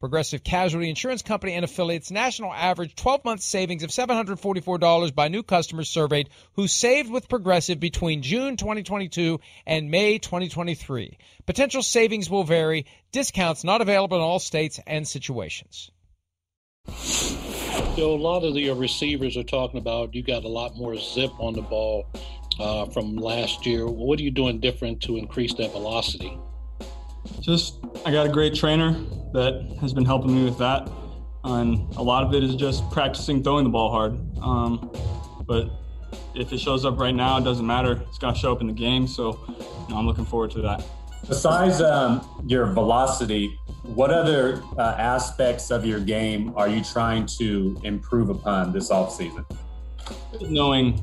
Progressive Casualty Insurance Company and affiliates national average 12 month savings of $744 by new customers surveyed who saved with Progressive between June 2022 and May 2023. Potential savings will vary, discounts not available in all states and situations. So a lot of the receivers are talking about you got a lot more zip on the ball uh, from last year. What are you doing different to increase that velocity? Just, I got a great trainer that has been helping me with that. And a lot of it is just practicing throwing the ball hard. Um, but if it shows up right now, it doesn't matter. It's got to show up in the game. So you know, I'm looking forward to that. Besides um, your velocity, what other uh, aspects of your game are you trying to improve upon this offseason? Knowing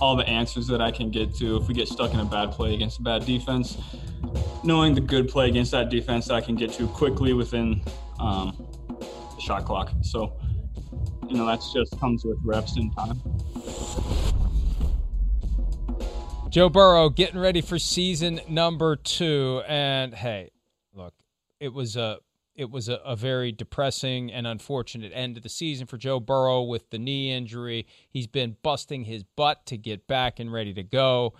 all the answers that I can get to if we get stuck in a bad play against a bad defense, knowing the good play against that defense that I can get to quickly within um, the shot clock. So, you know, that's just comes with reps and time. Joe Burrow getting ready for season number two, and hey, look, it was a it was a, a, very depressing and unfortunate end of the season for Joe Burrow with the knee injury. He's been busting his butt to get back and ready to go.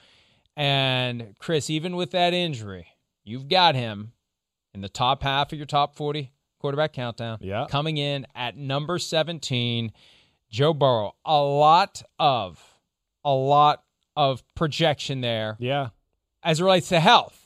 And Chris, even with that injury, you've got him in the top half of your top 40 quarterback countdown. Yeah. Coming in at number 17, Joe Burrow. A lot of, a lot of projection there. Yeah. As it relates to health.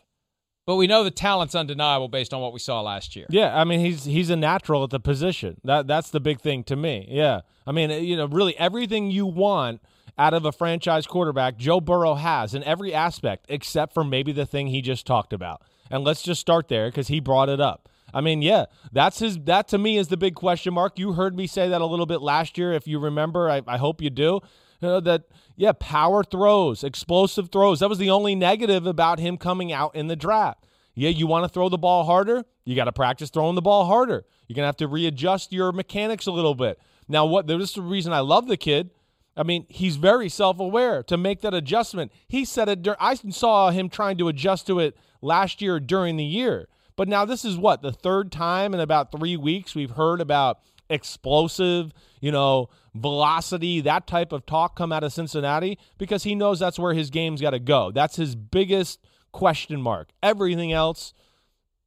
But we know the talent's undeniable based on what we saw last year. Yeah, I mean he's he's a natural at the position. That that's the big thing to me. Yeah. I mean, you know, really everything you want out of a franchise quarterback, Joe Burrow has in every aspect except for maybe the thing he just talked about. And let's just start there cuz he brought it up. I mean, yeah, that's his. That to me is the big question mark. You heard me say that a little bit last year, if you remember. I, I hope you do. You know, that yeah, power throws, explosive throws. That was the only negative about him coming out in the draft. Yeah, you want to throw the ball harder? You got to practice throwing the ball harder. You're going to have to readjust your mechanics a little bit. Now, what this is the reason I love the kid. I mean, he's very self-aware to make that adjustment. He said it. I saw him trying to adjust to it last year during the year. But now this is what the third time in about three weeks we've heard about explosive, you know, velocity, that type of talk come out of Cincinnati because he knows that's where his game's got to go. That's his biggest question mark. Everything else,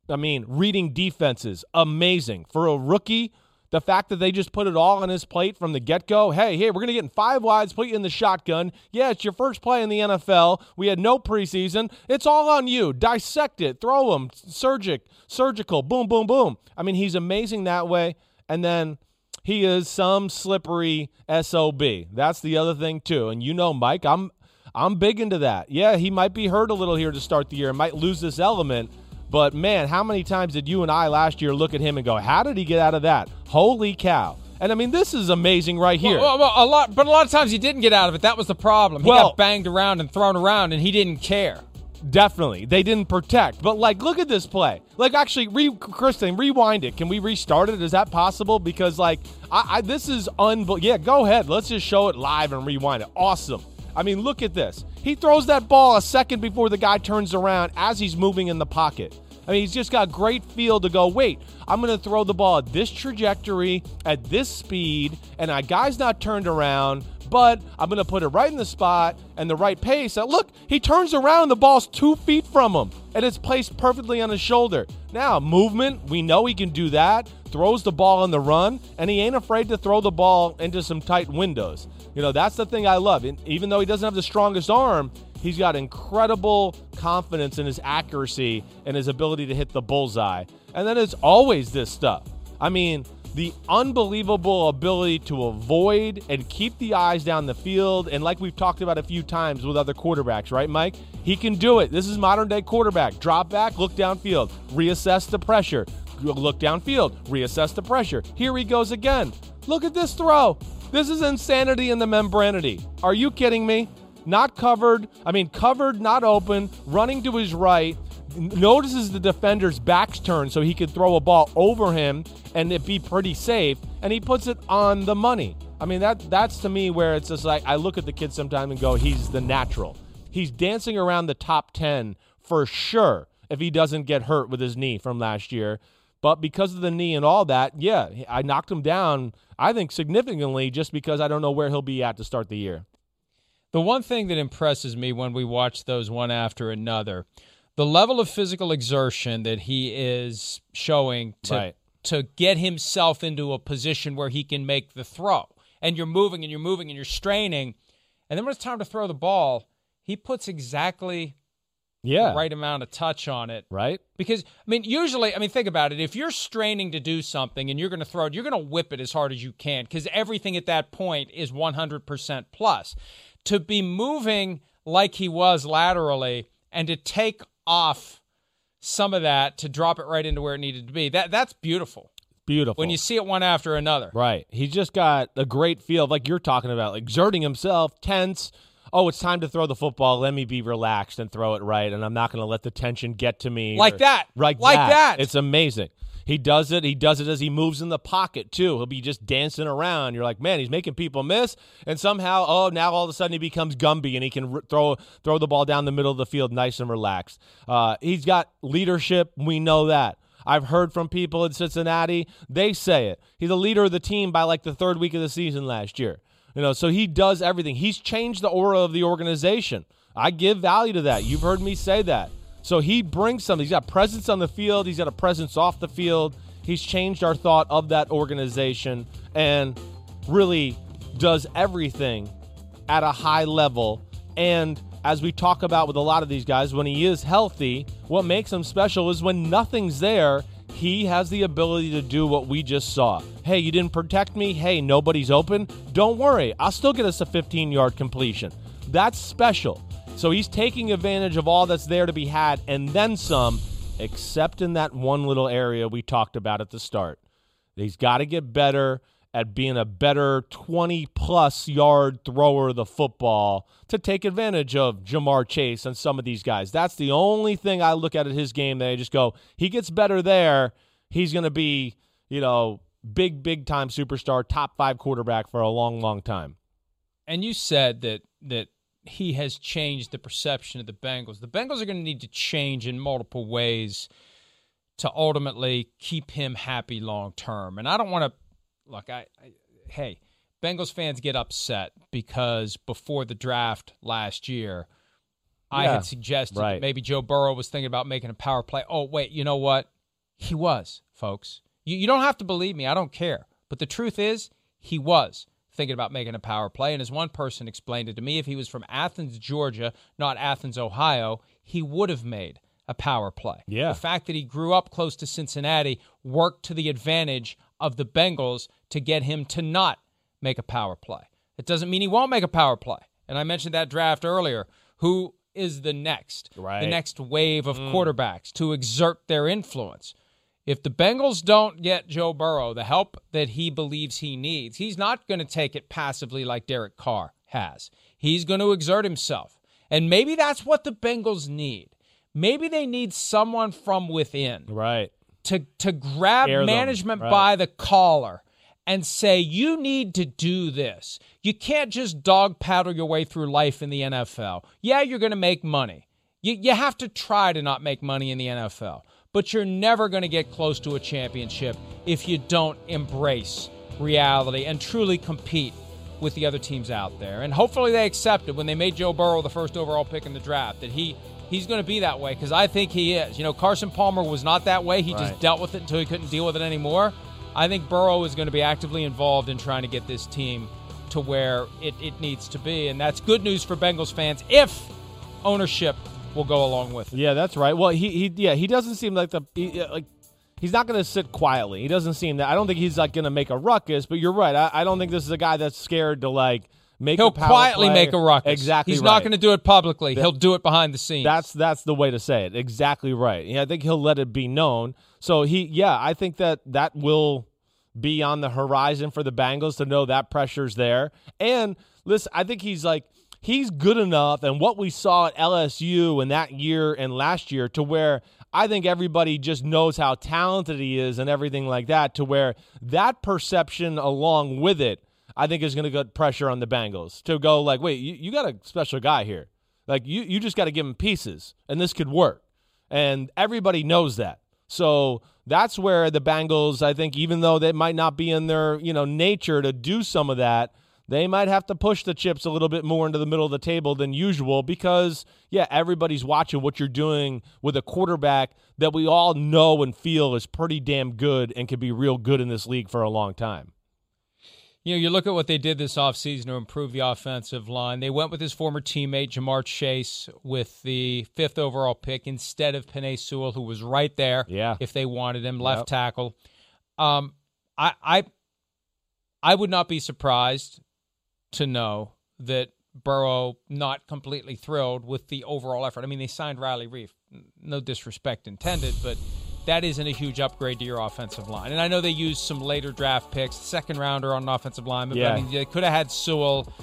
I mean, reading defenses, amazing. For a rookie, the fact that they just put it all on his plate from the get go. Hey, hey, we're going to get in five wides, put you in the shotgun. Yeah, it's your first play in the NFL. We had no preseason. It's all on you. Dissect it, throw them, surgic, surgical, boom, boom, boom. I mean, he's amazing that way. And then he is some slippery SOB. That's the other thing, too. And you know, Mike, I'm. I'm big into that. Yeah, he might be hurt a little here to start the year, might lose this element, but man, how many times did you and I last year look at him and go, "How did he get out of that? Holy cow!" And I mean, this is amazing right here. Well, well, a lot, but a lot of times he didn't get out of it. That was the problem. He well, got banged around and thrown around, and he didn't care. Definitely, they didn't protect. But like, look at this play. Like, actually, re- Kristen, rewind it. Can we restart it? Is that possible? Because like, I, I this is unbelievable. Yeah, go ahead. Let's just show it live and rewind it. Awesome. I mean, look at this. He throws that ball a second before the guy turns around as he's moving in the pocket. I mean, he's just got great feel to go, wait, I'm going to throw the ball at this trajectory, at this speed, and a guy's not turned around, but I'm going to put it right in the spot and the right pace. And look, he turns around and the ball's two feet from him, and it's placed perfectly on his shoulder. Now, movement, we know he can do that. Throws the ball on the run, and he ain't afraid to throw the ball into some tight windows. You know, that's the thing I love. And even though he doesn't have the strongest arm, he's got incredible confidence in his accuracy and his ability to hit the bullseye. And then it's always this stuff. I mean, the unbelievable ability to avoid and keep the eyes down the field. And like we've talked about a few times with other quarterbacks, right, Mike? He can do it. This is modern day quarterback. Drop back, look downfield, reassess the pressure, look downfield, reassess the pressure. Here he goes again. Look at this throw. This is insanity in the membranity. Are you kidding me? Not covered. I mean, covered, not open, running to his right. Notices the defender's back's turned so he could throw a ball over him and it be pretty safe. And he puts it on the money. I mean, that that's to me where it's just like I look at the kid sometimes and go, he's the natural. He's dancing around the top 10 for sure if he doesn't get hurt with his knee from last year. But because of the knee and all that, yeah, I knocked him down, I think, significantly just because I don't know where he'll be at to start the year. The one thing that impresses me when we watch those one after another, the level of physical exertion that he is showing to Right. to get himself into a position where he can make the throw. And you're moving and you're moving and you're straining. And then when it's time to throw the ball, he puts exactly Yeah. the right amount of touch on it. Right? Because I mean, usually, I mean, think about it. If you're straining to do something and you're going to throw it, you're going to whip it as hard as you can because everything at that point is 100% plus. To be moving like he was laterally and to take off some of that to drop it right into where it needed to be, that that's beautiful. Beautiful. When you see it one after another. Right. He's just got a great feel, like you're talking about, exerting himself, tense. Oh, it's time to throw the football. Let me be relaxed and throw it right, and I'm not going to let the tension get to me. Like or- that. Like, Like that. that. It's amazing. He does it. He does it as he moves in the pocket too. He'll be just dancing around. You're like, man, he's making people miss, and somehow, oh, now all of a sudden he becomes Gumby and he can r- throw throw the ball down the middle of the field, nice and relaxed. Uh, he's got leadership. We know that. I've heard from people in Cincinnati. They say it. He's a leader of the team by like the third week of the season last year. You know, so he does everything. He's changed the aura of the organization. I give value to that. You've heard me say that. So he brings something. He's got presence on the field. He's got a presence off the field. He's changed our thought of that organization and really does everything at a high level. And as we talk about with a lot of these guys, when he is healthy, what makes him special is when nothing's there, he has the ability to do what we just saw. Hey, you didn't protect me. Hey, nobody's open. Don't worry. I'll still get us a 15 yard completion. That's special. So he's taking advantage of all that's there to be had and then some, except in that one little area we talked about at the start. He's got to get better at being a better 20 plus yard thrower of the football to take advantage of Ja'Marr Chase and some of these guys. That's the only thing I look at at his game that I just go, he gets better there. He's going to be, you know, big, big time superstar, top five quarterback for a long, long time. And you said that that he has changed the perception of the Bengals. The Bengals are going to need to change in multiple ways to ultimately keep him happy long term. And I don't want to look. I, I hey, Bengals fans get upset because before the draft last year, I had suggested right. maybe Joe Burrow was thinking about making a power play. Oh wait, you know what? He was, folks. You you don't have to believe me. I don't care. But the truth is, he was thinking about making a power play. And as one person explained it to me, if he was from Athens, Georgia, not Athens, Ohio, he would have made a power play. Yeah. The fact that he grew up close to Cincinnati worked to the advantage of the Bengals to get him to not make a power play. It doesn't mean he won't make a power play. And I mentioned that draft earlier. Who is the next? Right. The next wave of mm. quarterbacks to exert their influence. If the Bengals don't get Joe Burrow the help that he believes he needs, he's not going to take it passively like Derek Carr has. He's going to exert himself. And maybe that's what the Bengals need. Maybe they need someone from within Right. to to grab them, management right. by the collar and say, you need to do this. You can't just dog paddle your way through life in the NFL. Yeah, you're going to make money. You, you have to try to not make money in the NFL, but you're never going to get close to a championship if you don't embrace reality and truly compete with the other teams out there. And hopefully they accepted when they made Joe Burrow the first overall pick in the draft that he he's going to be that way because I think he is. You know, Carson Palmer was not that way. He right. just dealt with it until he couldn't deal with it anymore. I think Burrow is going to be actively involved in trying to get this team to where it, it needs to be. And that's good news for Bengals fans if ownership will go along with it. Yeah, that's right. Well, he, he yeah, he doesn't seem like the he, like he's not going to sit quietly. He doesn't seem that. I don't think he's like going to make a ruckus. But you're right. I, I, don't think this is a guy that's scared to like make. He'll quietly play. make a ruckus. Exactly. He's right. not going to do it publicly. That, he'll do it behind the scenes. That's that's the way to say it. Exactly right. Yeah, I think he'll let it be known. So he, yeah, I think that that will be on the horizon for the Bengals to know that pressure's there. And listen, I think he's like he's good enough and what we saw at LSU in that year and last year to where I think everybody just knows how talented he is and everything like that to where that perception along with it I think is going to put pressure on the Bengals to go like, wait, you, you got a special guy here. Like you, you just got to give him pieces, and this could work. And everybody knows that. So that's where the Bengals, I think, even though they might not be in their you know nature to do some of that, they might have to push the chips a little bit more into the middle of the table than usual because, yeah, everybody's watching what you're doing with a quarterback that we all know and feel is pretty damn good and can be real good in this league for a long time. You know, you look at what they did this offseason to improve the offensive line. They went with his former teammate, Ja'Marr Chase, with the fifth overall pick instead of Penei Sewell, who was right there yeah. if they wanted him, left yep. tackle. Um, I, I, I would not be surprised to know that Burrow not completely thrilled with the overall effort. I mean, they signed Riley Reiff. No disrespect intended, but that isn't a huge upgrade to your offensive line. And I know they used some later draft picks, second rounder on an offensive line, but yeah. I mean, they could have had Sewell.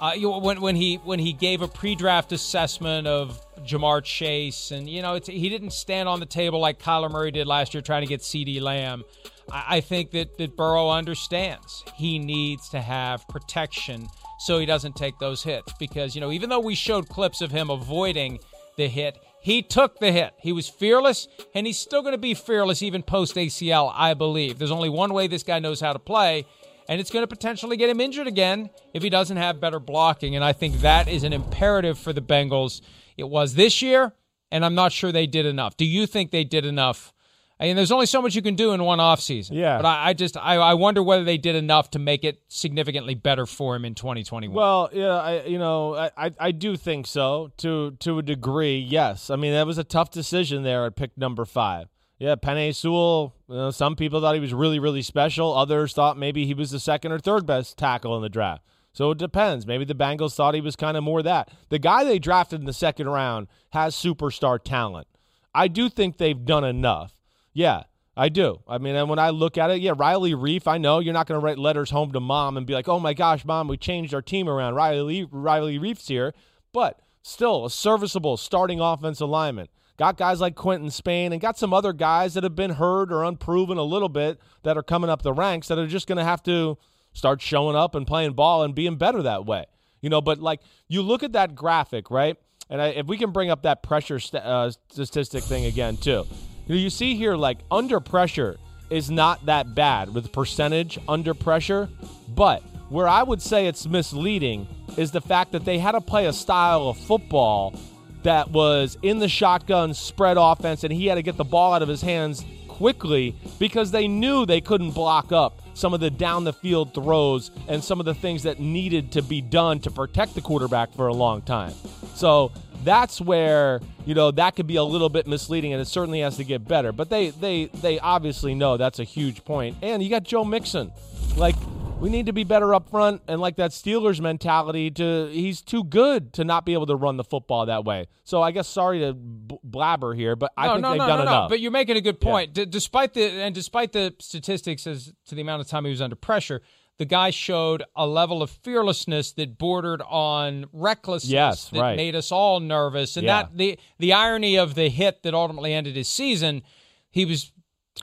Uh, when when he when he gave a pre-draft assessment of Ja'Marr Chase, and you know, he didn't stand on the table like Kyler Murray did last year, trying to get CeeDee Lamb. I, I think that that Burrow understands he needs to have protection so he doesn't take those hits. Because, you know, even though we showed clips of him avoiding the hit, he took the hit. He was fearless, and he's still going to be fearless even post ACL, I believe. There's only one way this guy knows how to play, and it's going to potentially get him injured again if he doesn't have better blocking. And I think that is an imperative for the Bengals. It was this year, and I'm not sure they did enough. Do you think they did enough I mean, there's only so much you can do in one off season. Yeah. But I, I just I, I, wonder whether they did enough to make it significantly better for him in 2021. Well, yeah, I you know I, I do think so to to a degree. Yes, I mean that was a tough decision there at pick number five. Yeah, Penei Sewell. You know, some people thought he was really really special. Others thought maybe he was the second or third best tackle in the draft. So it depends. Maybe the Bengals thought he was kind of more that. The guy they drafted in the second round has superstar talent. I do think they've done enough. Yeah, I do. I mean, and when I look at it, yeah, Riley Reiff, I know you're not going to write letters home to mom and be like, oh my gosh, mom, we changed our team around. Riley, Riley Reiff's here, but still a serviceable starting offensive lineman. Got guys like Quinton Spain and got some other guys that have been hurt or unproven a little bit that are coming up the ranks that are just going to have to start showing up and playing ball and being better that way. You know, but like you look at that graphic, right? And I, if we can bring up that pressure st- uh, statistic thing again, too. You see here, like under pressure is not that bad with percentage under pressure, but where I would say it's misleading is the fact that they had to play a style of football that was in the shotgun spread offense, and he had to get the ball out of his hands quickly because they knew they couldn't block up some of the down the field throws and some of the things that needed to be done to protect the quarterback for a long time. So that's where you know that could be a little bit misleading, and it certainly has to get better. But they they they obviously know that's a huge. And you got Joe Mixon, like we need to be better up front, and like that Steelers mentality. To he's too good to not be able to run the football that way. So I guess sorry to b- blabber here, but I no, think no, they've no, done no, enough. No. But you're making a good point. Yeah. D- despite the and despite the statistics as to the amount of time he was under pressure, the guy showed a level of fearlessness that bordered on recklessness yes, that right. made us all nervous. And yeah. that the the irony of the hit that ultimately ended his season, he was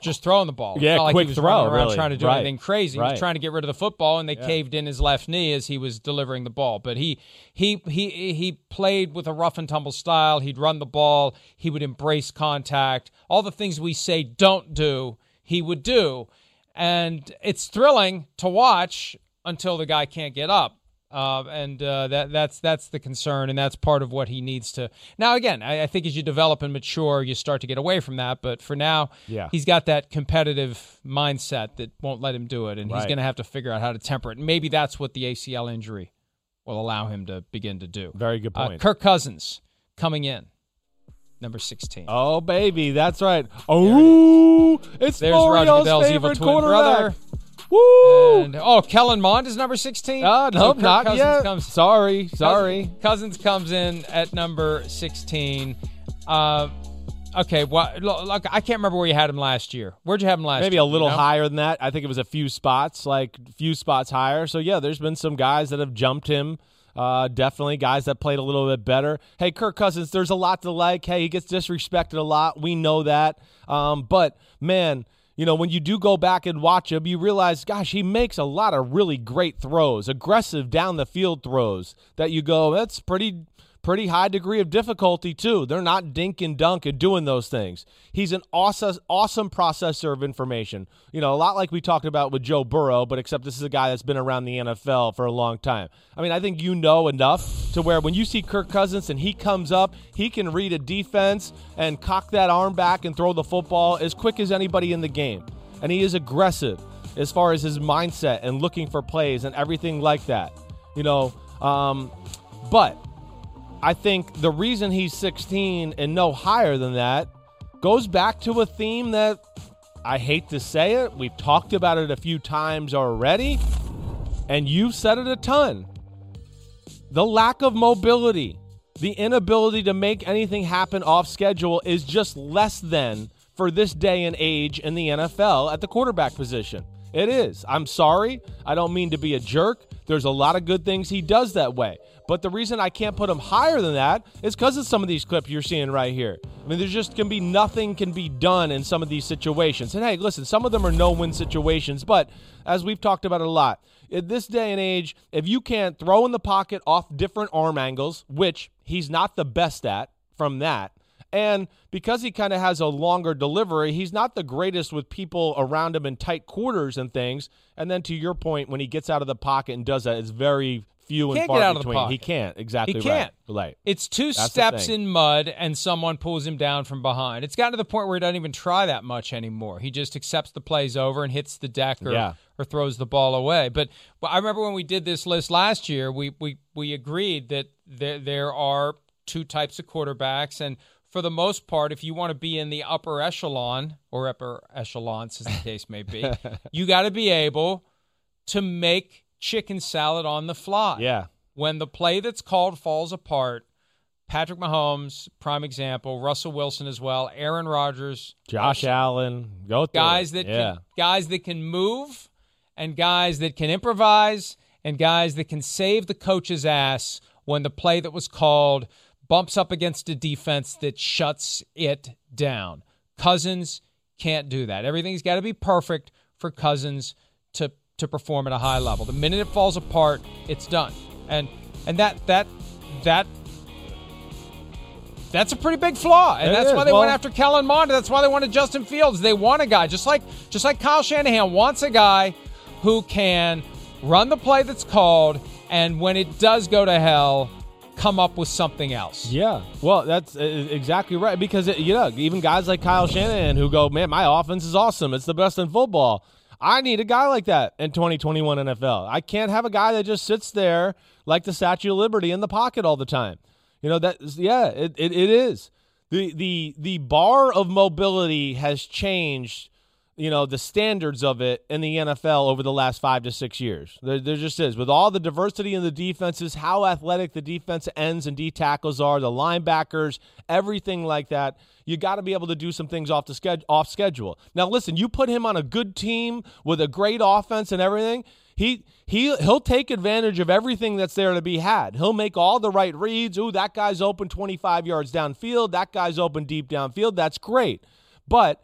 just throwing the ball. Yeah, not like quick he was throw, around really. trying to do Right. anything crazy. He was trying to get rid of the football, and they Yeah. caved in his left knee as he was delivering the ball. But he he he he played with a rough and tumble style. He'd run the ball. He would embrace contact. All the things we say don't do, he would do, and it's thrilling to watch until the guy can't get up. Uh, and uh, that that's that's the concern, and that's part of what he needs to. Now, again, I, I think as you develop and mature, you start to get away from that. But for now, Yeah. he's got that competitive mindset that won't let him do it, and he's going to have to figure out how to temper it. And maybe that's what the ACL injury will allow him to begin to do. Very good Uh, point. Kirk Cousins coming in, number sixteen. Oh baby, that's right. Oh, it's There's Roger Goodell's evil favorite twin brother. Woo! And oh, Kellen Mond is number sixteen. Uh, So no, Kirk not Cousins yet. Comes, sorry, sorry. Cousins comes in at number 16. Uh, okay, what? Look, I can't remember where you had him last year. Where'd you have him last Maybe year? a little you know? higher than that. I think it was a few spots, like few spots higher. So yeah, there's been some guys that have jumped him. Uh, definitely guys that played a little bit better. Hey, Kirk Cousins, there's a lot to like. Hey, he gets disrespected a lot. We know that. Um, but man, you know when you do go back and watch him, you realize, gosh, he makes a lot of really great throws, aggressive down the field throws that you go, that's pretty pretty high degree of difficulty too. They're not dink and dunk and doing those things. He's an awesome, awesome processor of information. You know, a lot like we talked about with Joe Burrow, but except this is a guy that's been around the NFL for a long time. I mean, I think you know enough to where when you see Kirk Cousins and he comes up, he can read a defense and cock that arm back and throw the football as quick as anybody in the game. And he is aggressive as far as his mindset and looking for plays and everything like that. You know, um, but I think the reason he's 16 and no higher than that goes back to a theme that I hate to say it. We've talked about it a few times already, and you've said it a ton. The lack of mobility, the inability to make anything happen off schedule is just less than for this day and age in the NFL at the quarterback position. It is. I'm sorry. I don't mean to be a jerk. There's a lot of good things he does that way. But the reason I can't put him higher than that is because of some of these clips you're seeing right here. I mean, there's just can be nothing can be done in some of these situations. And hey, listen, some of them are no-win situations, but as we've talked about a lot, in this day and age, if you can't throw in the pocket off different arm angles, which he's not the best at from that, and because he kind of has a longer delivery, he's not the greatest with people around him in tight quarters and things. And then to your point, when he gets out of the pocket and does that, it's very few and Can't far get out of the between. He can't exactly. He can't. Right. Right. It's two That's steps in mud and someone pulls him down from behind. It's gotten to the point where he doesn't even try that much anymore. He just accepts the plays over and hits the deck or, Yeah. or throws the ball away. But, but I remember when we did this list last year, we we, we agreed that there there are two types of quarterbacks and for the most part, if you want to be in the upper echelon or upper echelons, as the case may be, you got to be able to make chicken salad on the fly Yeah. when the play that's called falls apart, Patrick Mahomes, prime example, Russell Wilson as well, Aaron Rodgers, Josh Allen, go through guys it. that yeah. can, guys that can move and guys that can improvise and guys that can save the coach's ass when the play that was called bumps up against a defense that shuts it down. Cousins can't do that. Everything's got to be perfect for Cousins to to perform at a high level. The minute it falls apart, it's done. And and that that that that's a pretty big flaw, and It that's is. why they Well- went after Kellen Mond. That's why they wanted Justin Fields. They want a guy just like just like Kyle Shanahan wants a guy who can run the play that's called, and when it does go to hell, come up with something else. Yeah, well, that's uh, exactly right. Because it, you know, even guys like Kyle Shanahan who go, "Man, my offense is awesome. It's the best in football." I need a guy like that in 2021 NFL. I can't have a guy that just sits there like the Statue of Liberty in the pocket all the time. You know that? Yeah, it, it, it is. the the The bar of mobility has changed. You know the standards of it in the NFL over the last five to six years. There, there just is with all the diversity in the defenses, how athletic the defense ends and D tackles are, the linebackers, everything like that. You got to be able to do some things off the sched- off schedule. Now, listen, you put him on a good team with a great offense and everything. He he he'll take advantage of everything that's there to be had. He'll make all the right reads. Ooh, that guy's open 25 yards downfield. That guy's open deep downfield. That's great. But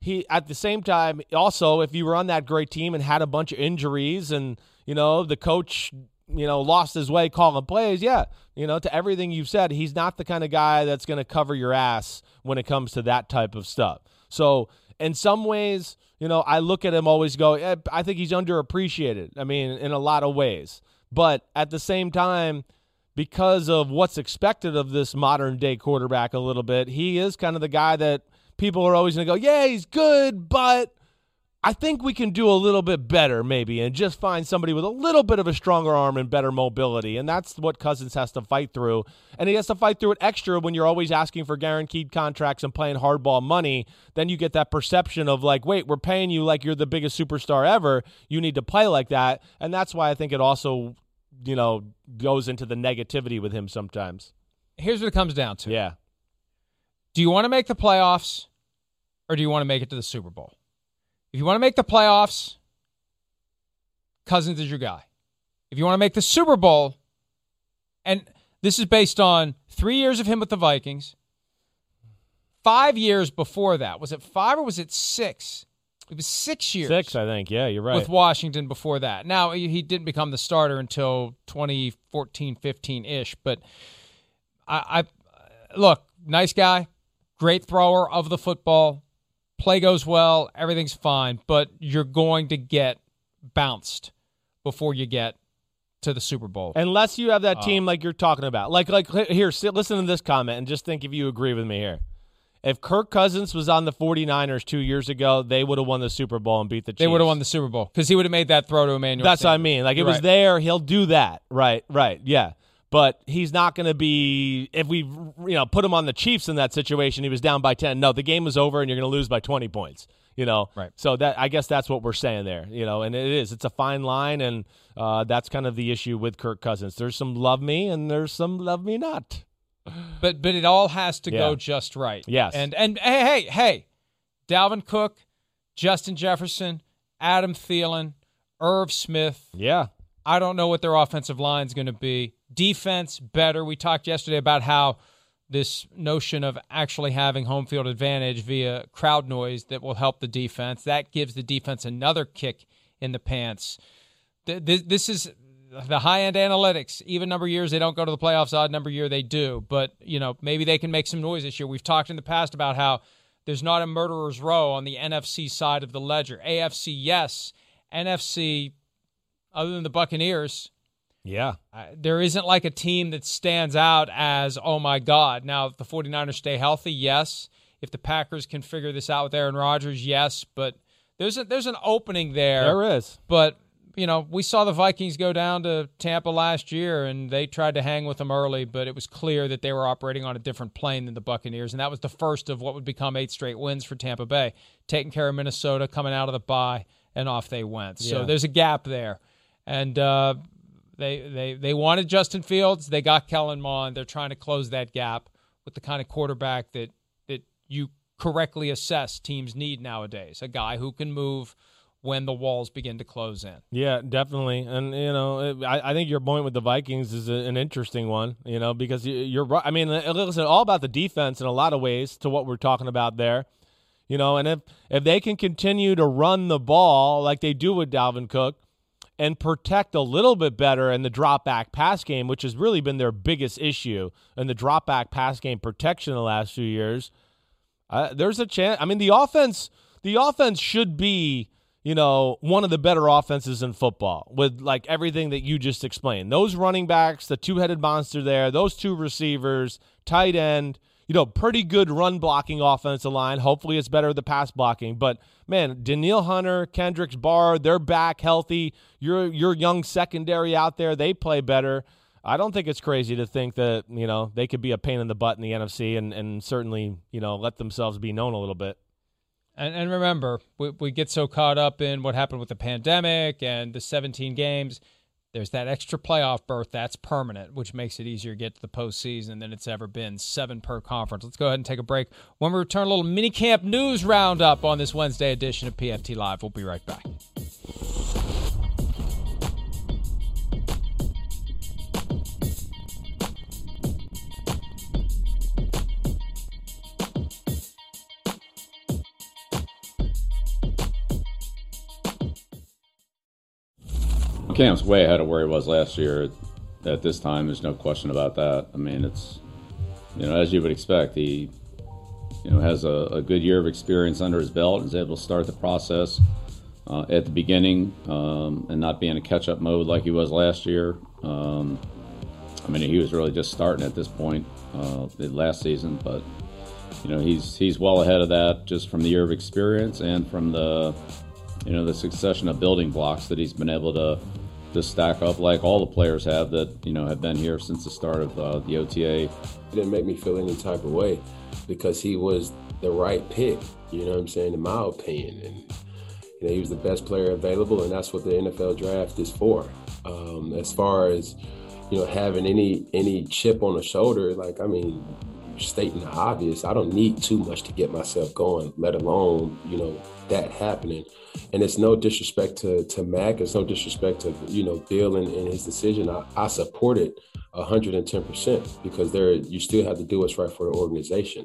he at the same time also if you were on that great team and had a bunch of injuries and you know the coach you know lost his way calling plays yeah you know to everything you've said he's not the kind of guy that's going to cover your ass when it comes to that type of stuff. So in some ways you know i look at him always go eh, i think he's underappreciated i mean in a lot of ways. But at the same time because of what's expected of this modern day quarterback a little bit he is kind of the guy that people are always going to go, yeah, he's good, but I think we can do a little bit better, maybe, and just find somebody with a little bit of a stronger arm and better mobility. And that's what Cousins has to fight through. And he has to fight through it extra when you're always asking for guaranteed contracts and playing hardball money. Then you get that perception of, like, wait, we're paying you like you're the biggest superstar ever. You need to play like that. And that's why I think it also, you know, goes into the negativity with him sometimes. Here's what it comes down to. Yeah. Do you want to make the playoffs or do you want to make it to the Super Bowl? If you want to make the playoffs, Cousins is your guy. If you want to make the Super Bowl, and this is based on three years of him with the Vikings, five years before that. Was it five or was it six? It was six years. Six, I think. Yeah, you're right. With Washington before that. Now, he didn't become the starter until 2014, 15 ish, but I, I look, nice guy, great thrower of the football. Play goes well, everything's fine, but you're going to get bounced before you get to the Super Bowl. Unless you have that team uh, like you're talking about. Like like here, sit, listen to this comment and just think if you agree with me here. If Kirk Cousins was on the 49ers 2 years ago, they would have won the Super Bowl and beat the Chiefs. They would have won the Super Bowl cuz he would have made that throw to Emmanuel. That's Sanders. what I mean. Like it was there, he'll do that. Right, right. Yeah but he's not going to be if we you know put him on the Chiefs in that situation he was down by 10 no the game was over and you're going to lose by 20 points you know? Right. So that I guess that's what we're saying there you know and it is it's a fine line and uh, that's kind of the issue with Kirk Cousins. There's some love me and there's some love me not. But but it all has to yeah. go just right. Yes. And and hey hey hey Dalvin Cook Justin Jefferson Adam Thielen Irv Smith. Yeah. I don't know what their offensive line is going to be defense better. We talked yesterday about how this notion of actually having home field advantage via crowd noise that will help the defense. That gives the defense another kick in the pants. This is the high end analytics. Even number years they don't go to the playoffs, odd number year they do. But, you know, maybe they can make some noise this year. We've talked in the past about how there's not a murderer's row on the NFC side of the ledger. AFC, yes. NFC, other than the Buccaneers, yeah. Uh, there isn't like a team that stands out as, oh my God. Now, if the 49ers stay healthy, yes. If the Packers can figure this out with Aaron Rodgers, yes. But there's a, there's an opening there. There is. But, you know, we saw the Vikings go down to Tampa last year and they tried to hang with them early, but it was clear that they were operating on a different plane than the Buccaneers. And that was the first of what would become eight straight wins for Tampa Bay, taking care of Minnesota, coming out of the bye, and off they went. So there's a gap there. And, uh, they they they wanted Justin Fields. They got Kellen Mond. They're trying to close that gap with the kind of quarterback that that you correctly assess teams need nowadays. A guy who can move when the walls begin to close in. Yeah, definitely. And you know, I, I think your point with the Vikings is an interesting one. You know, because you're right. I mean, uh, listen, all about the defense in a lot of ways to what we're talking about there. You know, and if if they can continue to run the ball like they do with Dalvin Cook, and protect a little bit better in the drop back pass game, which has really been their biggest issue in the drop back pass game protection the last few years. Uh, there's a chance. I mean, the offense, the offense should be, you know, one of the better offenses in football with like everything that you just explained. Those running backs, the two headed monster there, those two receivers, tight end you know, pretty good run blocking offensive line. Hopefully it's better the pass blocking. But man, Danielle Hunter, Kendricks Barr, they're back healthy. Your your young secondary out there, they play better. I don't think it's crazy to think that, you know, they could be a pain in the butt in the NFC and, and certainly, you know, let themselves be known a little bit. And, and remember, we, we get so caught up in what happened with the pandemic and the 17 games – there's that extra playoff berth that's permanent, which makes it easier to get to the postseason than it's ever been. Seven per conference. Let's go ahead and take a break. When we return, a little mini camp news roundup on this Wednesday edition of PFT Live. We'll be right back. Cam's way ahead of where he was last year. At this time, there's no question about that. I mean, it's you know as you would expect. He you know has a, a good year of experience under his belt and is able to start the process uh, at the beginning um, and not be in a catch-up mode like he was last year. Um, I mean, he was really just starting at this point uh, last season, but you know he's he's well ahead of that just from the year of experience and from the you know the succession of building blocks that he's been able to to stack up like all the players have that you know have been here since the start of uh, the OTA. It didn't make me feel any type of way because he was the right pick. You know what I'm saying? In my opinion, and you know he was the best player available, and that's what the NFL draft is for. Um, as far as you know, having any any chip on the shoulder, like I mean, stating the obvious, I don't need too much to get myself going, let alone you know that happening. And it's no disrespect to to Mac. It's no disrespect to you know Bill and, and his decision. I, I support it hundred and ten percent because there you still have to do what's right for the organization.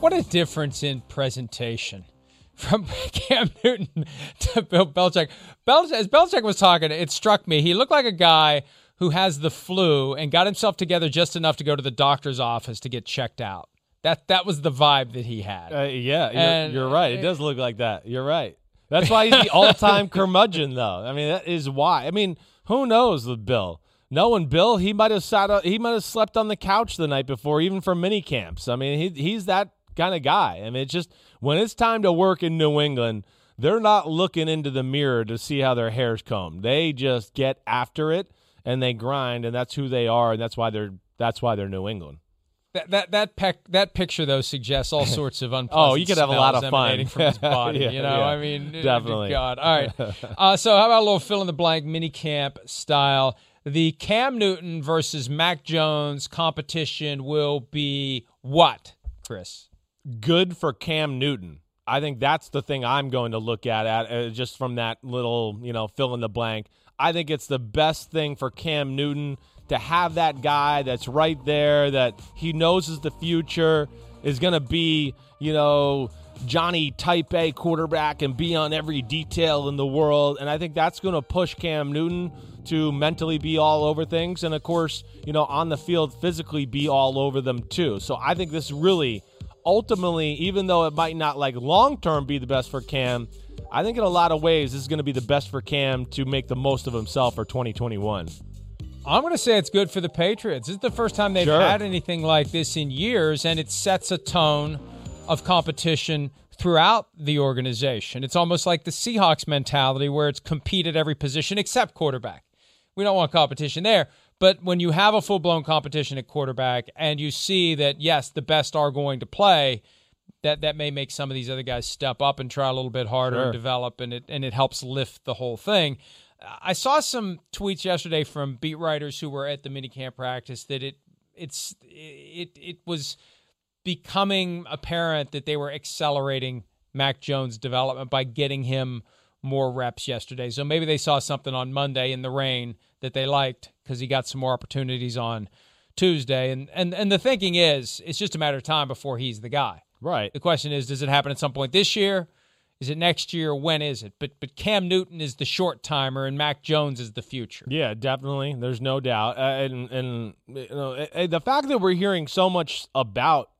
What a difference in presentation from Cam Newton to Bill Belichick. Belichick. As Belichick was talking, it struck me he looked like a guy who has the flu and got himself together just enough to go to the doctor's office to get checked out. That that was the vibe that he had. Uh, yeah, and, you're, you're right. It does look like that. You're right. That's why he's the all-time curmudgeon, though. I mean, that is why. I mean, who knows with Bill? Knowing Bill, he might have sat. Up, he might have slept on the couch the night before, even for mini camps. I mean, he he's that kind of guy. I mean, it's just when it's time to work in New England, they're not looking into the mirror to see how their hair's combed. They just get after it and they grind, and that's who they are, and that's why they're that's why they're New England. That that that pec- that picture though suggests all sorts of unpleasant. oh, you could have a lot of fun from his body. yeah, you know, yeah, I mean, definitely. God, all right. Uh, so how about a little fill in the blank mini camp style? The Cam Newton versus Mac Jones competition will be what, Chris? Good for Cam Newton. I think that's the thing I'm going to look at at uh, just from that little you know fill in the blank. I think it's the best thing for Cam Newton to have that guy that's right there that he knows is the future is going to be, you know, Johnny type A quarterback and be on every detail in the world. And I think that's going to push Cam Newton to mentally be all over things. And of course, you know, on the field, physically be all over them too. So I think this really, ultimately, even though it might not like long term be the best for Cam, I think in a lot of ways, this is going to be the best for Cam to make the most of himself for 2021. I'm going to say it's good for the Patriots. This is the first time they've sure. had anything like this in years, and it sets a tone of competition throughout the organization. It's almost like the Seahawks mentality where it's compete at every position except quarterback. We don't want competition there. But when you have a full blown competition at quarterback and you see that, yes, the best are going to play, that, that may make some of these other guys step up and try a little bit harder sure. and develop, and it, and it helps lift the whole thing. I saw some tweets yesterday from beat writers who were at the minicamp practice that it it's it it was becoming apparent that they were accelerating Mac Jones' development by getting him more reps yesterday. So maybe they saw something on Monday in the rain that they liked because he got some more opportunities on Tuesday. And and and the thinking is it's just a matter of time before he's the guy. Right. The question is, does it happen at some point this year? Is it next year? When is it? But but Cam Newton is the short timer, and Mac Jones is the future. Yeah, definitely. There's no doubt. Uh, and and you know the fact that we're hearing so much about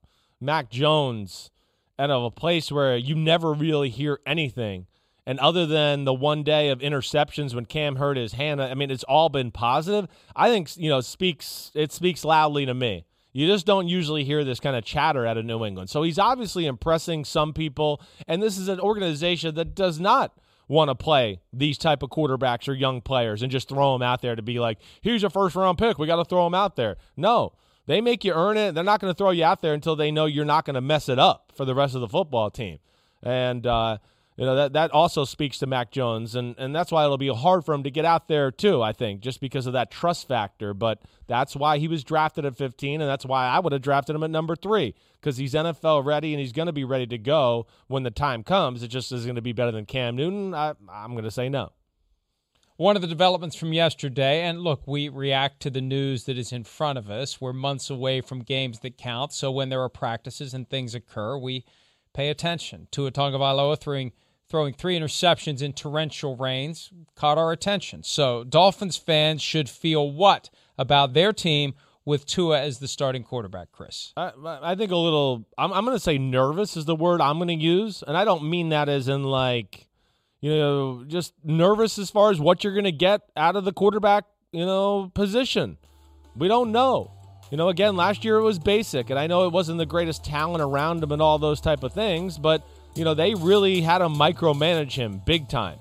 Mac Jones out of a place where you never really hear anything, and other than the one day of interceptions when Cam hurt his hand, I mean, it's all been positive. I think you know speaks it speaks loudly to me. You just don't usually hear this kind of chatter out of New England. So he's obviously impressing some people, and this is an organization that does not want to play these type of quarterbacks or young players and just throw them out there to be like, here's your first round pick. We got to throw them out there. No, they make you earn it. They're not going to throw you out there until they know you're not going to mess it up for the rest of the football team. And uh, you know that that also speaks to Mac Jones, and and that's why it'll be hard for him to get out there too. I think just because of that trust factor, but that's why he was drafted at 15, and that's why I would have drafted him at number three because he's NFL ready and he's going to be ready to go when the time comes. It just is going to be better than Cam Newton. I, I'm going to say no. One of the developments from yesterday, and look, we react to the news that is in front of us. We're months away from games that count, so when there are practices and things occur, we pay attention. Tua Tagovailoa throwing throwing three interceptions in torrential rains caught our attention. So, Dolphins fans should feel what about their team with Tua as the starting quarterback, Chris? I, I think a little, I'm, I'm going to say nervous is the word I'm going to use. And I don't mean that as in like, you know, just nervous as far as what you're going to get out of the quarterback, you know, position. We don't know. You know, again, last year it was basic, and I know it wasn't the greatest talent around him and all those type of things, but you know, they really had to micromanage him big time.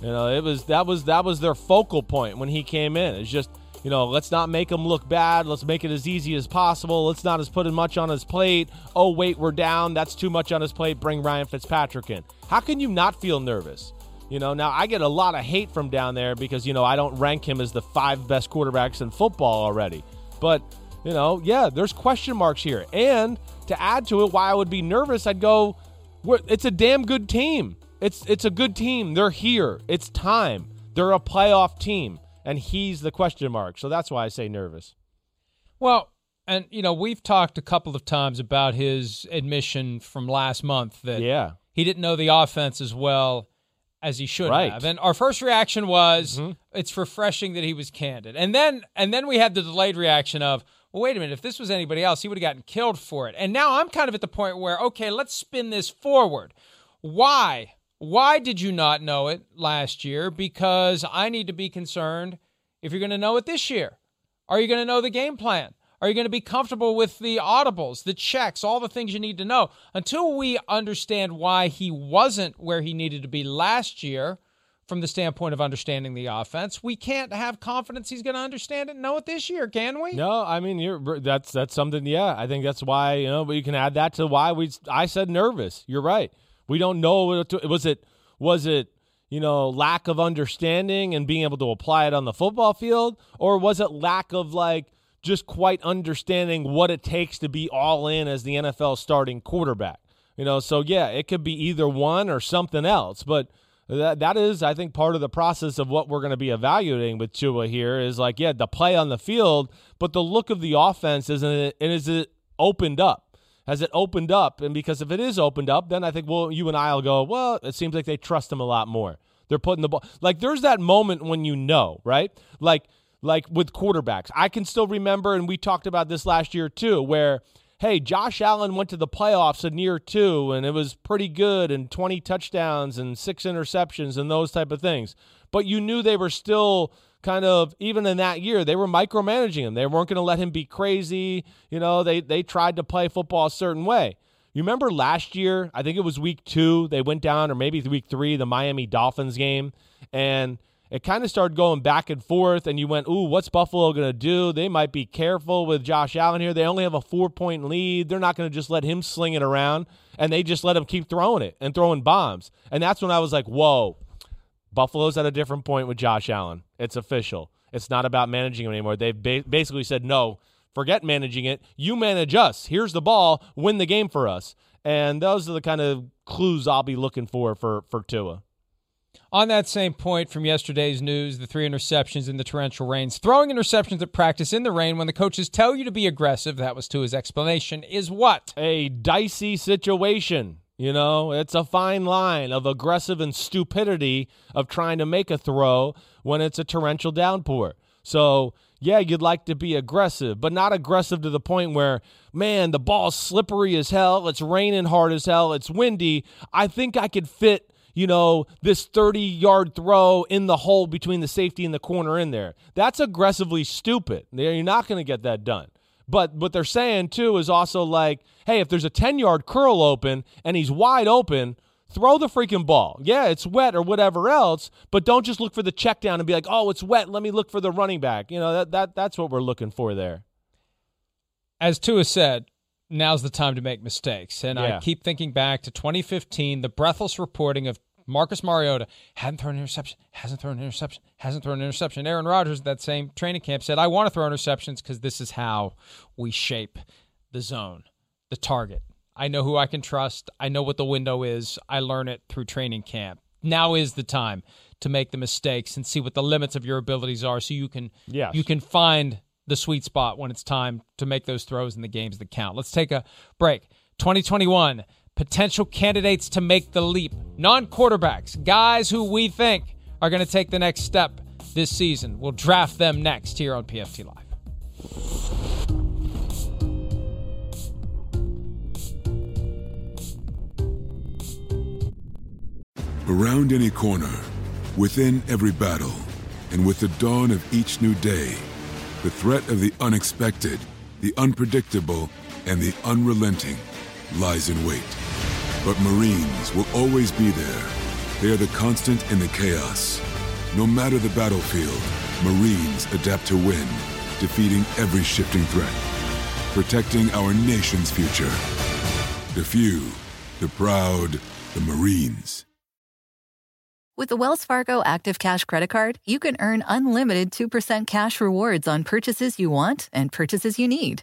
You know, it was that was that was their focal point when he came in. It's just, you know, let's not make him look bad. Let's make it as easy as possible. Let's not as put as much on his plate. Oh, wait, we're down. That's too much on his plate. Bring Ryan Fitzpatrick in. How can you not feel nervous? You know, now I get a lot of hate from down there because, you know, I don't rank him as the five best quarterbacks in football already. But, you know, yeah, there's question marks here. And to add to it, why I would be nervous, I'd go, it's a damn good team. It's it's a good team. They're here. It's time. They're a playoff team, and he's the question mark. So that's why I say nervous. Well, and you know we've talked a couple of times about his admission from last month that yeah he didn't know the offense as well as he should right. have. And our first reaction was mm-hmm. it's refreshing that he was candid. And then and then we had the delayed reaction of well, wait a minute, if this was anybody else, he would have gotten killed for it. And now I'm kind of at the point where, okay, let's spin this forward. Why? Why did you not know it last year? Because I need to be concerned if you're going to know it this year. Are you going to know the game plan? Are you going to be comfortable with the audibles, the checks, all the things you need to know? Until we understand why he wasn't where he needed to be last year, from the standpoint of understanding the offense. We can't have confidence he's going to understand it and know it this year, can we? No, I mean you're that's that's something. Yeah, I think that's why you know. You can add that to why we. I said nervous. You're right. We don't know. Was it was it you know lack of understanding and being able to apply it on the football field, or was it lack of like just quite understanding what it takes to be all in as the NFL starting quarterback? You know, so yeah, it could be either one or something else, but that that is, I think, part of the process of what we're going to be evaluating with Tua here is like, yeah, the play on the field, but the look of the offense isn't it? And is it opened up? Has it opened up? And because if it is opened up, then I think well, you and I'll go, well, it seems like they trust him a lot more. They're putting the ball like there's that moment when you know, right? Like like with quarterbacks. I can still remember, and we talked about this last year too, where hey, Josh Allen went to the playoffs in year two, and it was pretty good, and 20 touchdowns and six interceptions and those type of things. But you knew they were still kind of even in that year they were micromanaging him. They weren't going to let him be crazy. You know, they they tried to play football a certain way. You remember last year? I think it was week two. They went down, or maybe week three, the Miami Dolphins game, and it kind of started going back and forth, and you went, Ooh, what's Buffalo going to do? They might be careful with Josh Allen here. They only have a four point lead. They're not going to just let him sling it around, and they just let him keep throwing it and throwing bombs. And that's when I was like, Whoa, Buffalo's at a different point with Josh Allen. It's official. It's not about managing him anymore. They've ba- basically said, No, forget managing it. You manage us. Here's the ball. Win the game for us. And those are the kind of clues I'll be looking for for, for Tua. On that same point from yesterday's news, the three interceptions in the torrential rains, throwing interceptions at practice in the rain when the coaches tell you to be aggressive, that was to his explanation, is what? A dicey situation. You know, it's a fine line of aggressive and stupidity of trying to make a throw when it's a torrential downpour. So, yeah, you'd like to be aggressive, but not aggressive to the point where, man, the ball's slippery as hell, it's raining hard as hell, it's windy. I think I could fit you know, this 30 yard throw in the hole between the safety and the corner in there. That's aggressively stupid. You're not going to get that done. But what they're saying too is also like, hey, if there's a 10 yard curl open and he's wide open, throw the freaking ball. Yeah, it's wet or whatever else, but don't just look for the check down and be like, oh, it's wet. Let me look for the running back. You know, that, that that's what we're looking for there. As Tua said, now's the time to make mistakes. And yeah. I keep thinking back to 2015, the breathless reporting of Marcus Mariota hadn't thrown an interception, hasn't thrown an interception, hasn't thrown an interception. Aaron Rodgers, that same training camp, said, I want to throw interceptions because this is how we shape the zone, the target. I know who I can trust. I know what the window is. I learn it through training camp. Now is the time to make the mistakes and see what the limits of your abilities are so you can yes. you can find the sweet spot when it's time to make those throws in the games that count. Let's take a break. 2021 potential candidates to make the leap non quarterbacks, guys who we think are going to take the next step this season. We'll draft them next here on PFT Live. Around any corner, within every battle, and with the dawn of each new day, the threat of the unexpected, the unpredictable, and the unrelenting lies in wait. But Marines will always be there. They are the constant in the chaos. No matter the battlefield, Marines adapt to win, defeating every shifting threat, protecting our nation's future. The few, the proud, the Marines. With the Wells Fargo Active Cash Credit Card, you can earn unlimited 2% cash rewards on purchases you want and purchases you need.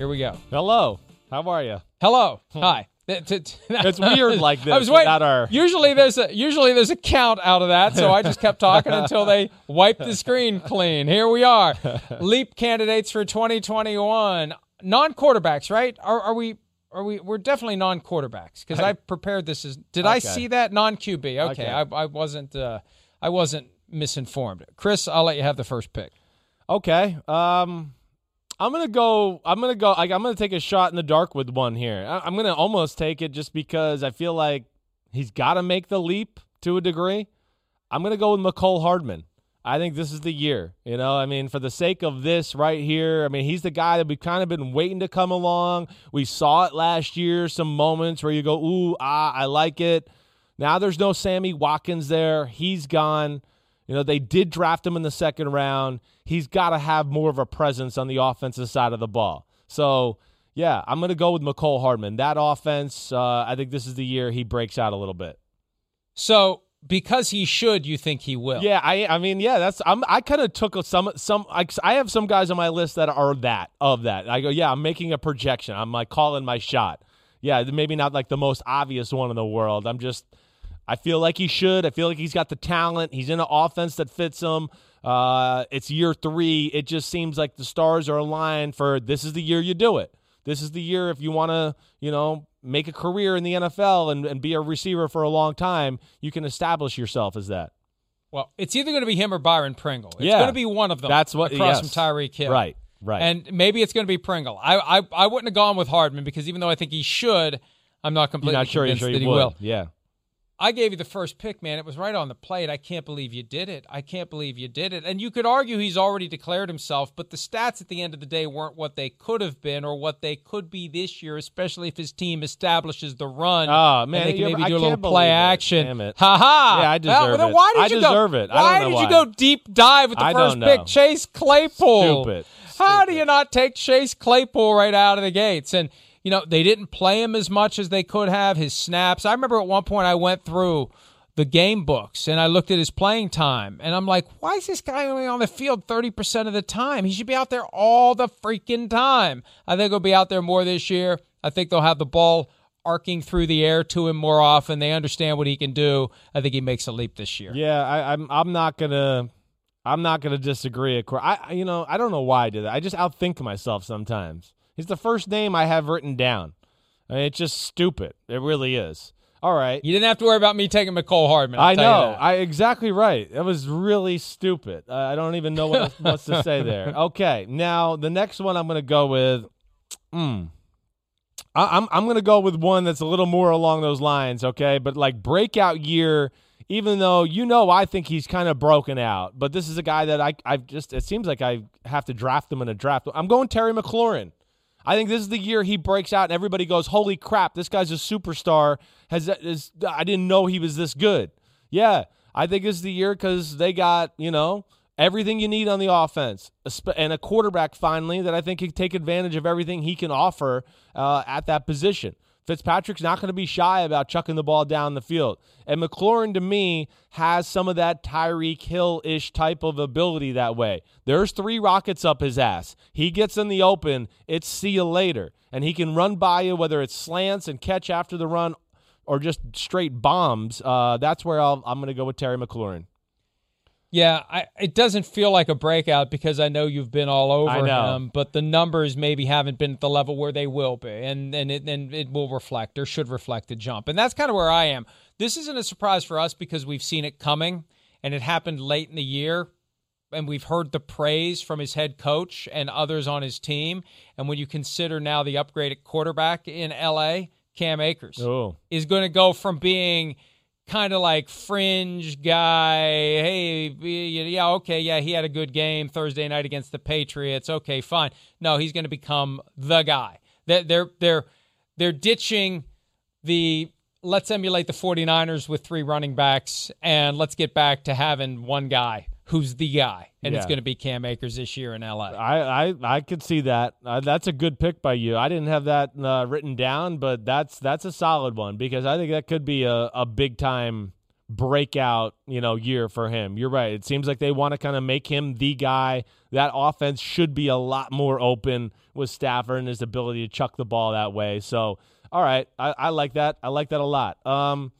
Here we go. Hello. How are you? Hello. Hi. It's weird like this. I was waiting. Our... Usually there's a usually there's a count out of that, so I just kept talking until they wiped the screen clean. Here we are. Leap candidates for 2021. Non-quarterbacks, right? Are, are we are we we're definitely non-quarterbacks because I prepared this as Did Okay. I see that non-QB? Okay. Okay. I, I wasn't uh, I wasn't misinformed. Chris, I'll let you have the first pick. Okay. Um, I'm gonna go. I'm gonna go. I'm gonna take a shot in the dark with one here. I, I'm gonna almost take it just because I feel like he's got to make the leap to a degree. I'm gonna go with Mecole Hardman. I think this is the year. You know, I mean, for the sake of this right here, I mean, he's the guy that we've kind of been waiting to come along. We saw it last year, some moments where you go, ooh, ah, I like it. Now there's no Sammy Watkins there. He's gone. You know, they did draft him in the second round. He's got to have more of a presence on the offensive side of the ball. So, yeah, I'm going to go with Mecole Hardman. That offense, uh, I think this is the year he breaks out a little bit. So because he should, you think he will? Yeah, I I mean, yeah, that's I'm I kind of took some some I, I have some guys on my list that are that of that. I go, yeah, I'm making a projection. I'm like calling my shot. Yeah, maybe not like the most obvious one in the world. I'm just I feel like he should. I feel like he's got the talent. He's in an offense that fits him. Uh, it's year three. It just seems like the stars are aligned for this is the year you do it. This is the year if you want to, you know, make a career in the NFL and, and be a receiver for a long time, you can establish yourself as that. Well, it's either going to be him or Byron Pringle. It's Yeah. going to be one of them. That's what- across yes. from Tyreek Hill. Right, right. And maybe it's going to be Pringle. I, I I wouldn't have gone with Hardman because even though I think he should, I'm not completely You're not sure, convinced sure that he he would. will. Yeah. I gave you the first pick, man. It was right on the plate. I can't believe you did it. I can't believe you did it. And you could argue he's already declared himself, but the stats at the end of the day weren't what they could have been or what they could be this year, especially if his team establishes the run. Oh, and man, they can maybe I do a little play it. action. Damn it. Ha ha! Yeah, I Well, deserve then. Why did I you deserve go, it. I don't Why did why. you go deep dive with the I first pick? Chase Claypool. Stupid. How do you not take Chase Claypool right out of the gates? And you know they didn't play him as much as they could have. His snaps. I remember at one point I went through the game books and I looked at his playing time and I'm like, why is this guy only on the field 30% of the time? He should be out there all the freaking time. I think he'll be out there more this year. I think they'll have the ball arcing through the air to him more often. They understand what he can do. I think he makes a leap this year. Yeah, I, I'm I'm not gonna I'm not disagree. Of course, I I- you know I don't know why I did that. I just outthink myself sometimes. He's the first name I have written down. I mean, it's just stupid. It really is. All right. You didn't have to worry about me taking Mecole Hardman. I'll I know. I exactly right. It was really stupid. Uh, I don't even know what else, what's to say there. Okay, now the next one I'm going to go with. Hmm. I, I'm I'm going to go with one that's a little more along those lines. Okay, but like breakout year even though you know I think he's kind of broken out, but this is a guy that I I've just it seems like I have to draft him in a draft. I'm going Terry McLaurin. I think this is the year he breaks out and everybody goes, "Holy crap, this guy's a superstar." Has is, I didn't know he was this good. Yeah, I think this is the year because they got you know everything you need on the offense and a quarterback finally that I think can take advantage of everything he can offer uh, at that position. Fitzpatrick's not going to be shy about chucking the ball down the field. And McLaurin, to me, has some of that Tyreek Hill ish type of ability that way. There's three rockets up his ass. He gets in the open, it's see you later. And he can run by you, whether it's slants and catch after the run or just straight bombs. Uh, that's where i am going to go with Terry McLaurin. Yeah, I, it doesn't feel like a breakout because I know you've been all over him, but the numbers maybe haven't been at the level where they will be, and and it and it will reflect or should reflect the jump, and that's kind of where I am. This isn't a surprise for us because we've seen it coming, and it happened late in the year, and we've heard the praise from his head coach and others on his team, and when you consider now the upgraded quarterback in L.A., Cam Akers oh. is going to go from being kind of like fringe guy. Hey, yeah, okay, yeah, he had a good game Thursday night against the Patriots. Okay, fine. No, he's going to become the guy. They're they're they're, they're ditching the let's emulate the 49ers with three running backs and let's get back to having one guy who's the guy, and yeah. it's going to be Cam Akers this year in LA. I I, I could see that. Uh, that's a good pick by you. I didn't have that uh, written down, but that's that's a solid one because I think that could be a, a big time breakout you know year for him. You're right. It seems like they want to kind of make him the guy. That offense should be a lot more open with Stafford and his ability to chuck the ball that way. So all right, I, I like that. I like that a lot. Um,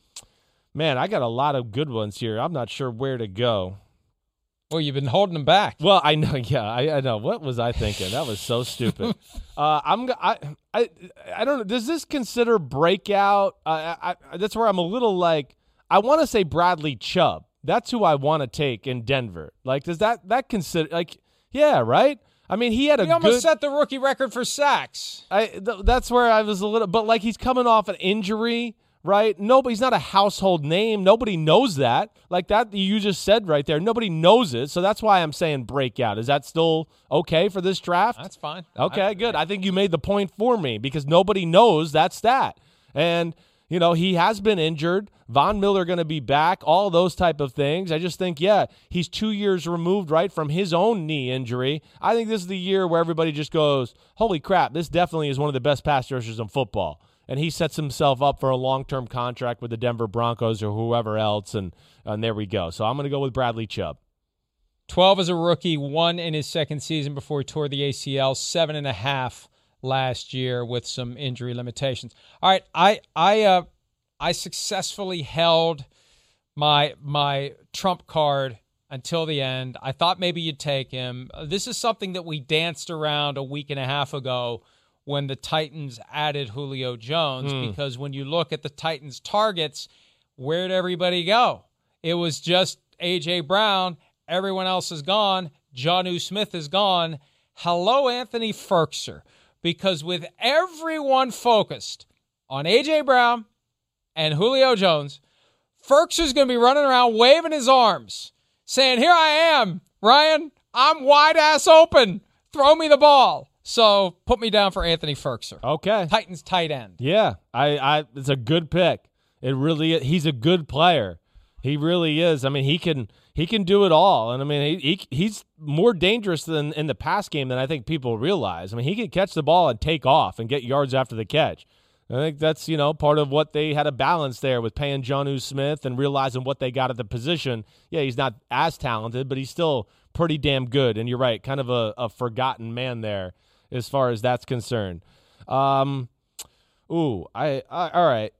man, I got a lot of good ones here. I'm not sure where to go. Well, you've been holding them back. Well, I know. Yeah, I, I know. What was I thinking? That was so stupid. uh, I'm. I, I. I don't know. Does this consider breakout? Uh, I, I, that's where I'm a little like. I want to say Bradley Chubb. That's who I want to take in Denver. Like, does that that consider like? Yeah, right. I mean, he had a. He almost good, set the rookie record for sacks. I. Th- that's where I was a little, but like he's coming off an injury right? Nobody's not a household name. Nobody knows that. Like that you just said right there. Nobody knows it. So that's why I'm saying breakout. Is that still okay for this draft? That's fine. Okay, I, good. I think you made the point for me because nobody knows that's that. And you know, he has been injured. Von Miller going to be back, all those type of things. I just think, yeah, he's two years removed, right, from his own knee injury. I think this is the year where everybody just goes, holy crap, this definitely is one of the best pass rushers in football and he sets himself up for a long-term contract with the Denver Broncos or whoever else, and and there we go. So I'm going to go with Bradley Chubb. 12 as a rookie, one in his second season before he tore the ACL, seven and a half last year with some injury limitations. All right, I I uh, I successfully held my my trump card until the end. I thought maybe you'd take him. This is something that we danced around a week and a half ago when the Titans added Julio Jones mm. because when you look at the Titans' targets, where'd everybody go? It was just A.J. Brown. Everyone else is gone. Jonnu Smith is gone. Hello, Anthony Firkser. Because with everyone focused on A.J. Brown and Julio Jones, Firkser's going to be running around waving his arms, saying, Here I am, Ryan. I'm wide ass open. Throw me the ball. So put me down for Anthony Firkser. Okay. Titans tight end. Yeah, I, I it's a good pick. It really is. he's a good player. He really is. I mean, he can he can do it all, and I mean, he, he he's more dangerous than in the pass game than I think people realize. I mean, he can catch the ball and take off and get yards after the catch. I think that's you know part of what they had a balance there with paying Jonnu Smith and realizing what they got at the position. Yeah, he's not as talented, but he's still pretty damn good. And you're right, kind of a, a forgotten man there as far as that's concerned. Um, ooh, I, I all right.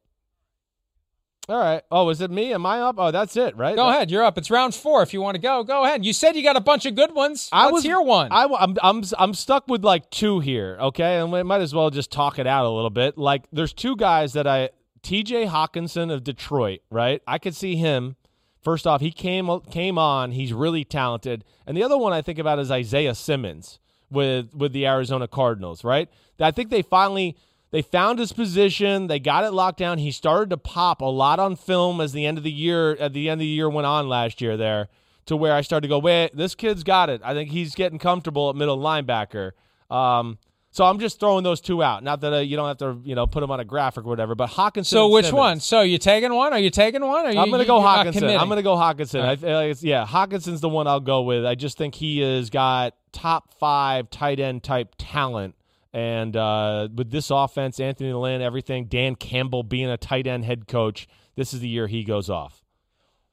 All right. Oh, is it me? Am I up? Oh, that's it, right? Go ahead. You're up. It's round four. If you want to go, go ahead. You said you got a bunch of good ones. I Let's was, hear one. I, I'm, I'm, I'm stuck with like two here. Okay, and we might as well just talk it out a little bit. Like, there's two guys that I, T.J. Hockenson of Detroit, right? I could see him. First off, he came came on. He's really talented. And the other one I think about is Isaiah Simmons with with the Arizona Cardinals, right? I think they finally they found his position. They got it locked down. He started to pop a lot on film as the end of the year at the end of the year went on last year there to where I started to go, wait, this kid's got it. I think he's getting comfortable at middle linebacker. Um, so I'm just throwing those two out. Not that uh, you don't have to, you know, put them on a graphic or whatever. But Hockenson. So which Simmons. one? So you taking one? Are you taking one? You, I'm going to go Hockenson. I'm going to go Hockenson. I right. feel like it's, yeah, Hockenson's the one I'll go with. I just think he has got top five tight end type talent. And uh, with this offense, Anthony Lynn, everything, Dan Campbell being a tight end head coach, this is the year he goes off.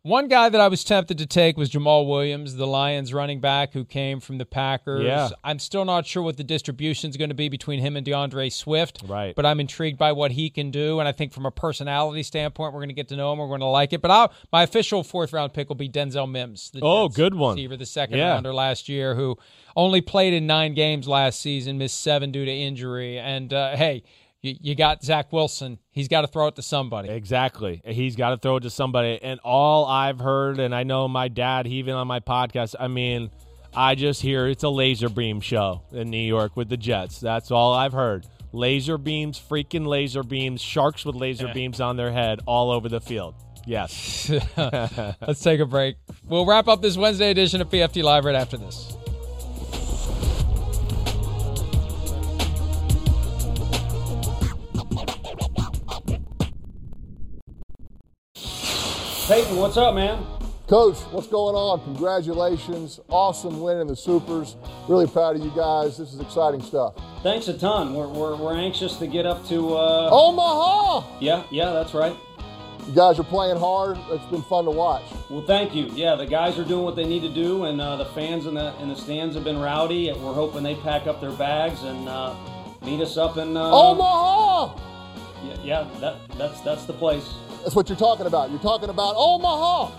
One guy that I was tempted to take was Jamaal Williams, the Lions running back who came from the Packers. Yeah. I'm still not sure what the distribution is going to be between him and D'Andre Swift. Right. But I'm intrigued by what he can do, and I think from a personality standpoint, we're going to get to know him. We're going to like it. But I'll, my official fourth round pick will be Denzel Mims. The Oh, good one. Receiver, the second Yeah. rounder last year, who only played in nine games last season, missed seven due to injury. And uh, hey, you, you got Zach Wilson. He's got to throw it to somebody. Exactly. He's got to throw it to somebody. And all I've heard, and I know my dad, he even on my podcast, I mean, I just hear it's a laser beam show in New York with the Jets. That's all I've heard. Laser beams, freaking laser beams, sharks with laser beams on their head all over the field. Yes. Let's take a break. We'll wrap up this Wednesday edition of PFT Live right after this. Peyton, what's up, man? Coach, what's going on? Congratulations. Awesome win in the Supers. Really proud of you guys. This is exciting stuff. Thanks a ton. We're, we're, we're anxious to get up to. Uh... Omaha! Yeah, yeah, that's right. You guys are playing hard. It's been fun to watch. Well, thank you. Yeah, the guys are doing what they need to do, and uh, the fans in the in the stands have been rowdy. We're hoping they pack up their bags and uh, meet us up in. Uh... Omaha! Yeah, yeah, that that's that's the place. That's what you're talking about. You're talking about Omaha.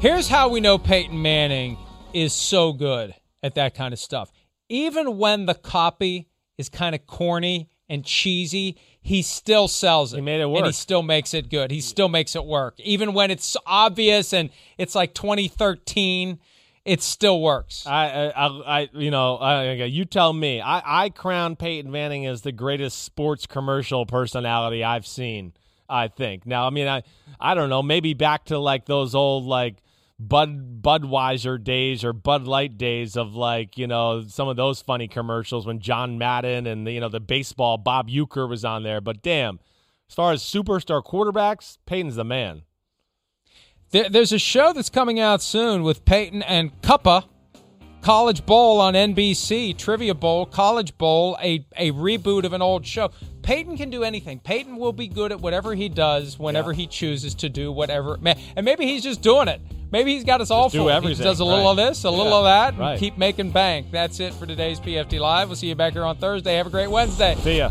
Here's how we know Peyton Manning is so good at that kind of stuff. Even when the copy is kind of corny and cheesy, he still sells it. He made it work. And he still makes it good. He still makes it work. Even when it's obvious and it's like 2013, it still works. I, I, I you know, I, you tell me. I, I crown Peyton Manning as the greatest sports commercial personality I've seen. I think. Now, I mean, I, I don't know. Maybe back to like those old like Bud Budweiser days or Bud Light days of like you know some of those funny commercials when John Madden and the, you know the baseball Bob Uecker was on there. But damn, as far as superstar quarterbacks, Peyton's the man. There, there's a show that's coming out soon with Peyton and Cooper. College Bowl on NBC, Trivia Bowl, College Bowl, a, a reboot of an old show. Peyton can do anything. Peyton will be good at whatever he does whenever he chooses to do whatever. Man, and maybe he's just doing it. Maybe he's got us all do fooled. He does a little right. of this, a little of that, and right. keep making bank. That's it for today's PFT Live. We'll see you back here on Thursday. Have a great Wednesday. See ya.